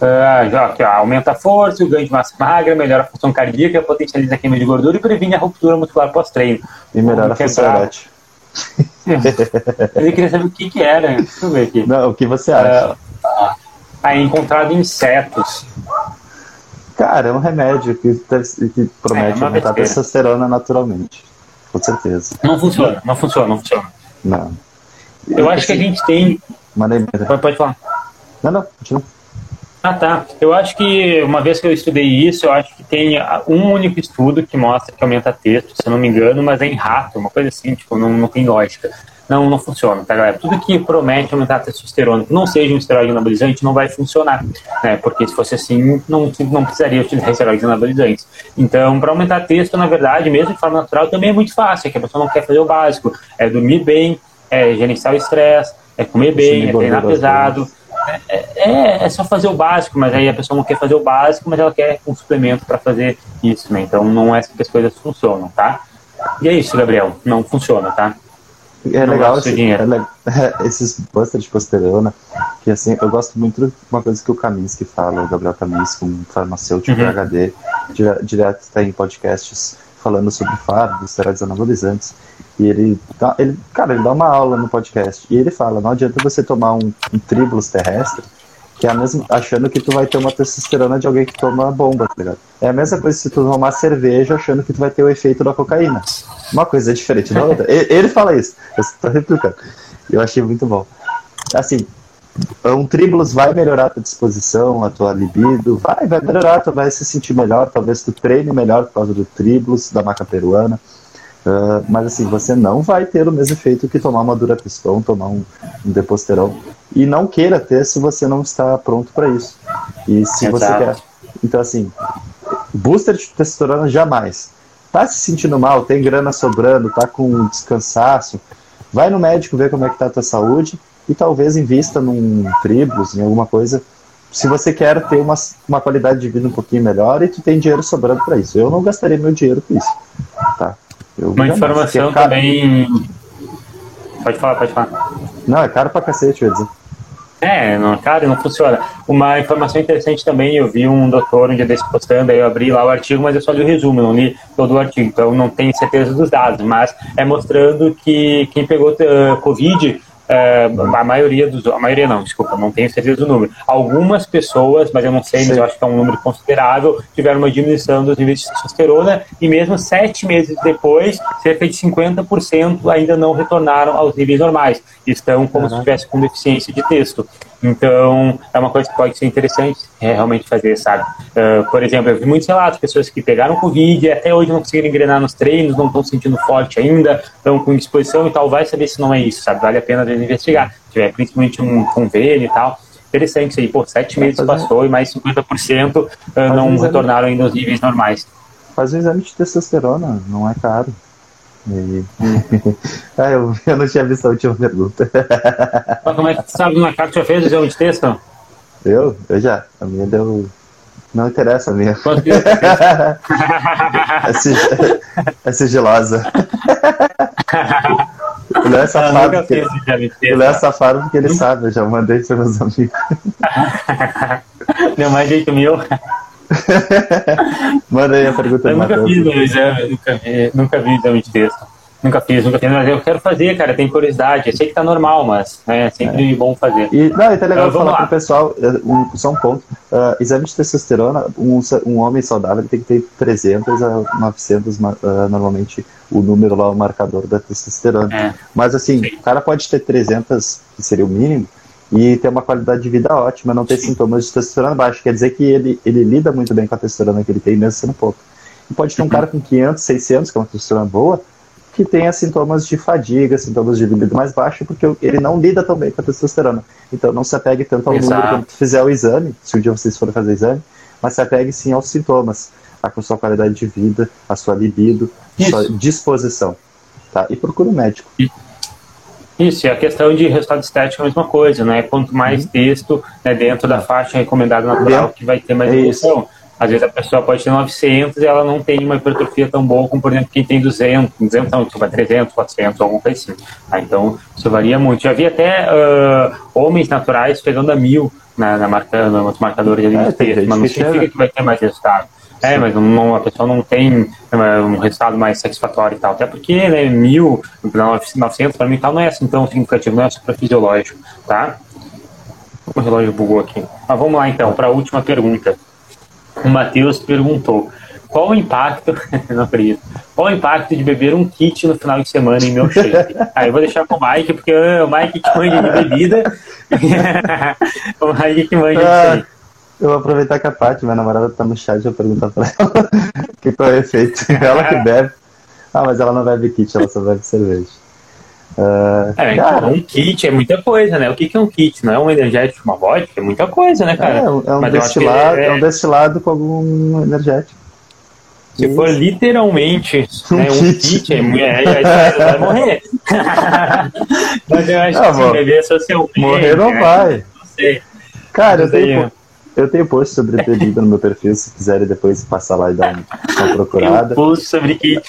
Uh, aqui, ó, aumenta a força, o ganho de massa magra, melhora a função cardíaca, potencializa a queima de gordura e previne a ruptura muscular pós-treino. E melhora a função erétil. Eu queria saber o que, que era. Deixa eu ver aqui. Não, o que você acha? Uh, é encontrado insetos. Cara, é um remédio que, que promete é, aumentar a testosterona naturalmente. Com certeza. Não funciona, não funciona, não funciona. Não. Eu acho que a gente tem. Mandei. Pode, pode falar. Não, não, continua. Ah, tá. Eu acho que, uma vez que eu estudei isso, eu acho que tem um único estudo que mostra que aumenta texto, se eu não me engano, mas é em rato, uma coisa assim, tipo, não, não tem lógica não, não funciona, tá, galera? Tudo que promete aumentar a testosterona, que não seja um esteroide anabolizante, não vai funcionar, né? Porque se fosse assim, não, não precisaria utilizar esteroides anabolizantes. Então, para aumentar a testo, na verdade, mesmo de forma natural, também é muito fácil, é que a pessoa não quer fazer o básico, é dormir bem, é gerenciar o estresse, é comer bem, é treinar pesado. É, é, é, só fazer o básico, mas aí a pessoa não quer fazer o básico, mas ela quer um suplemento para fazer isso, né? Então não é assim que as coisas funcionam, tá? E é isso, Gabriel. Não funciona, tá? É legal, assim, é legal esses busters de posterona, que assim, eu gosto muito de uma coisa que o Kaminsky fala, o Gabriel Kaminsky, um farmacêutico uhum. PhD, direto está em podcasts falando sobre fardos, esteroides anabolizantes, e ele, dá, ele, cara, ele dá uma aula no podcast, e ele fala, não adianta você tomar um, um tribulus terrestre, que é a mesma, achando que tu vai ter uma testosterona de alguém que toma bomba, tá ligado? É a mesma coisa se tu tomar cerveja achando que tu vai ter o efeito da cocaína. Uma coisa é diferente da outra. Ele fala isso, eu estou replicando. Eu achei muito bom. Assim, um tribulus vai melhorar a tua disposição, a tua libido, vai, vai melhorar, tu vai se sentir melhor, talvez tu treine melhor por causa do tribulus, da maca peruana. Uh, mas assim, você não vai ter o mesmo efeito que tomar uma dura pistão, tomar um, um. E não queira ter se você não está pronto para isso. E se Exato. você quer. Então, assim, booster de testosterona jamais. Tá se sentindo mal, tem grana sobrando, tá com descansaço, vai no médico ver como é que tá a tua saúde e talvez invista num tribus, em alguma coisa. Se você quer ter uma, uma qualidade de vida um pouquinho melhor e tu tem dinheiro sobrando para isso. Eu não gastaria meu dinheiro com isso. Tá? Eu Uma informação é também. Pode falar, pode falar. Não, é caro pra cacete, eu ia dizer. É, não, cara, não funciona. Uma informação interessante também, eu vi um doutor um dia desse postando, aí eu abri lá o artigo, mas eu só li o resumo, não li todo o artigo, então não tenho certeza dos dados, mas é mostrando que quem pegou uh, Covid Uh, a maioria dos. A maioria não, desculpa, não tenho certeza do número. Algumas pessoas, mas eu não sei, mas eu acho que é um número considerável, tiveram uma diminuição dos níveis de testosterona e mesmo sete meses depois, cerca de 50% ainda não retornaram aos níveis normais. Estão como uhum. se estivesse com deficiência de texto. Então, é uma coisa que pode ser interessante é, realmente fazer, sabe? Uh, por exemplo, eu vi muitos relatos pessoas que pegaram Covid e até hoje não conseguiram engrenar nos treinos, não estão sentindo forte ainda, estão com disposição e tal. Vai saber se não é isso, sabe? Vale a pena investigar. Se tiver principalmente um convênio e tal. Interessante isso aí. Pô, sete meses passou e mais 50% uh, não retornaram ainda aos níveis normais. Faz um exame de testosterona, não é caro. E... ah, eu, eu não tinha visto a última pergunta. Mas como é que tu sabe na carta que já fez o exame de texto? Eu? Eu já. A minha deu. Não interessa a minha. é, sig... é sigilosa. O Léo é safado. Porque... O Léo é safado porque ele sabe, eu já mandei para meus amigos. Deu mais jeito meu. Manda aí a pergunta Eu nunca fiz meu exame, nunca vi, nunca vi exame de texto. Nunca fiz, nunca fiz, mas eu quero fazer, cara, tem curiosidade. Eu sei que tá normal, mas é sempre é. bom fazer. E, não, é até legal então, falar lá. pro pessoal, é, um, só um ponto, uh, exame de testosterona, um, um homem saudável tem que ter 300 a 900, uh, normalmente, o número lá, o marcador da testosterona. É. Mas assim, Sim. o cara pode ter 300, que seria o mínimo, e ter uma qualidade de vida ótima, não ter Sim. sintomas de testosterona baixa. Quer dizer que ele, ele lida muito bem com a testosterona que ele tem, mesmo sendo pouco. E pode ter um uhum. cara com 500, 600, que é uma testosterona boa, que tenha sintomas de fadiga, sintomas de libido mais baixo, porque ele não lida tão bem com a testosterona. Então não se apegue tanto ao Exato. número quando fizer o exame, se um dia vocês forem fazer o exame, mas se apegue sim aos sintomas, a sua qualidade de vida, a sua libido, a sua disposição. Tá? E procure um médico. Isso, e a questão de resultado estético é a mesma coisa, né? Quanto mais uhum. texto né, dentro da faixa recomendada natural, que vai ter mais é evolução. Às vezes a pessoa pode ter 900 e ela não tem uma hipertrofia tão boa como, por exemplo, quem tem 200, 200 não, tipo 300, 400, alguma coisa assim. Ah, então, isso varia muito. Já vi até uh, homens naturais pegando a mil na, na marca, nos marcadores de é, texto, mas não significa que vai ter mais resultado. É, mas não, a pessoa não tem é, um resultado mais satisfatório e tal. Até porque, né, mil, 900 para mim tal, não é assim tão significativo, não é super fisiológico, tá? O relógio bugou aqui. Mas vamos lá então, para a última pergunta. O Matheus perguntou: qual o impacto, não acredito, qual o impacto de beber um kit no final de semana em meu shape? Aí eu vou deixar com o Mike, porque o Mike que manja de bebida, o Mike que manja ah, disso aí. Eu vou aproveitar que a Paty, minha namorada, tá no chat, eu vou perguntar pra ela que qual é o efeito. Ela que bebe. Ah, mas ela não bebe kit, ela só bebe cerveja. Uh, é, cara, um kit é muita coisa, né? O que, que é um kit? Não é um energético, uma vodka? É muita coisa, né, cara? É, é um, destilado, é... é... um destilado com algum energético. Se Isso. for literalmente um, né, um kit, kit é, é, é, vai morrer. Mas eu acho ah, que se beber socialmente. Morrer não né? vai. Não sei. Cara, eu tenho, eu tenho post sobre bebida no meu perfil, se quiserem depois passar lá e dar uma procurada. Tem um post sobre kit.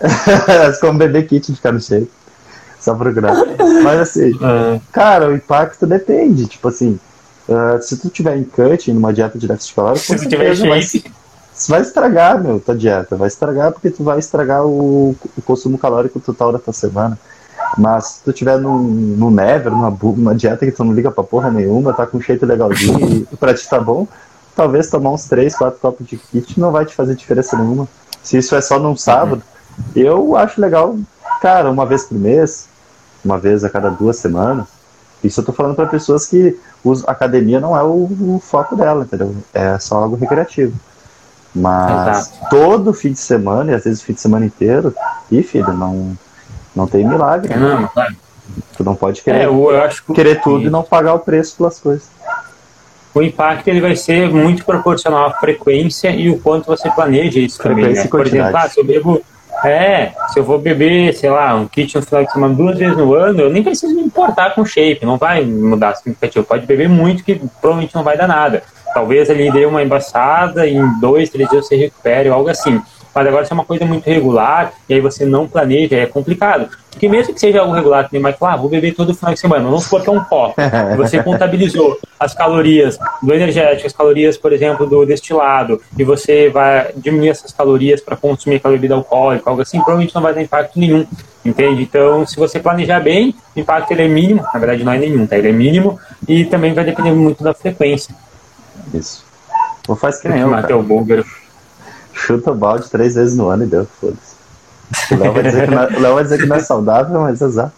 Como beber kit de ficar no Só procurar. Mas assim, é. cara, o impacto depende. Tipo assim, uh, se tu tiver em cut, numa dieta de déficit calórico, com certeza vai, vai estragar, meu, tua dieta. Vai estragar porque tu vai estragar o, o consumo calórico total da tua semana. Mas se tu tiver num, num never, numa, numa dieta que tu não liga pra porra nenhuma, tá com um shape legalzinho e pra ti tá bom, talvez tomar uns 3, 4 copos de kit não vai te fazer diferença nenhuma. Se isso é só num sábado, eu acho legal, cara, uma vez por mês, uma vez a cada duas semanas. Isso eu tô falando para pessoas que a academia não é o, o, foco dela, entendeu? É só algo recreativo. Mas Exato. todo fim de semana, e às vezes o fim de semana inteiro, e filho, não, não tem milagre. Não, né? Tu não pode querer, é, eu, eu acho que... querer tudo e não pagar o preço pelas coisas. O impacto ele vai ser muito proporcional à frequência e o quanto você planeja isso também. Né? Por exemplo, ah, se eu bebo é, se eu vou beber, sei lá, um kit no final de semana duas vezes no ano, eu nem preciso me importar com shape, não vai mudar significativo. Pode beber muito que provavelmente não vai dar nada. Talvez ele dê uma embaçada e em dois, três dias você recupere algo assim. Mas agora se é uma coisa muito regular e aí você não planeja, é complicado. Porque mesmo que seja algo regular, tem mais ah, vou beber todo final de semana, vamos supor que é um copo. Você contabilizou as calorias do energético, as calorias, por exemplo, do destilado, e você vai diminuir essas calorias para consumir aquela bebida alcoólica, algo assim, provavelmente não vai ter impacto nenhum. Entende? Então, se você planejar bem, o impacto ele é mínimo, na verdade não é nenhum, tá? Ele é mínimo e também vai depender muito da frequência. Isso. Ou faz que nem eu, Mateu Bulgaro. Chuta o balde três vezes no ano e deu, foda-se. O Léo vai, dizer que não, é, vai dizer que não é saudável, mas azar.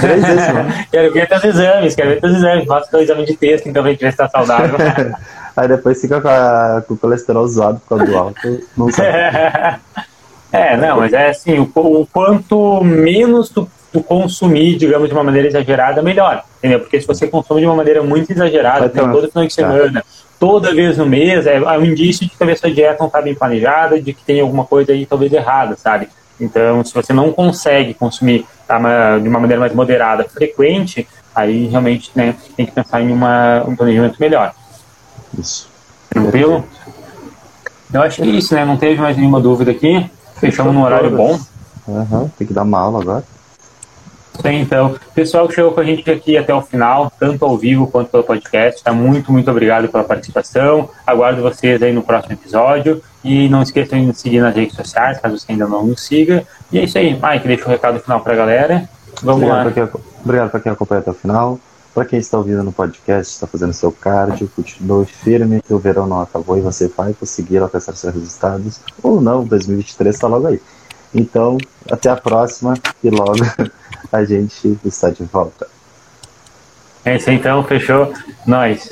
Três vezes no ano. Quero ver teus exames, quero ver teus exames. Faça teu exame de texto, então, gente ver se tá saudável. Aí depois fica com, a, com o colesterol zoado por causa do álcool. Não sabe. É, não, mas é assim, o, o quanto menos tu, tu, consumir, digamos, de uma maneira exagerada, melhor. Entendeu? Porque se você consome de uma maneira muito exagerada, todo final de semana, toda vez no mês, é, é um indício de que talvez sua dieta não está bem planejada, de que tem alguma coisa aí talvez errada, sabe? Então, se você não consegue consumir tá, de uma maneira mais moderada, frequente, aí realmente né, tem que pensar em uma, um planejamento melhor. Isso. Tranquilo? Eu acho que é isso, né? Não teve mais nenhuma dúvida aqui. Fechamos num horário bom. Uhum, tem que dar uma aula agora. Sim, então, pessoal que chegou com a gente aqui até o final, tanto ao vivo quanto pelo podcast, tá muito, muito obrigado pela participação. Aguardo vocês aí no próximo episódio. E não esqueçam de nos seguir nas redes sociais, caso você ainda não nos siga. E é isso aí, Mike, deixa o um recado final pra galera. Vamos obrigado lá. Pra quem, obrigado para quem acompanha até o final. Para quem está ouvindo no podcast, está fazendo seu cardio, continue firme, que o verão não acabou e você vai conseguir alcançar seus resultados. Ou não, 2023 está logo aí. Então, até a próxima e logo a gente está de volta. É isso então, fechou. Nós.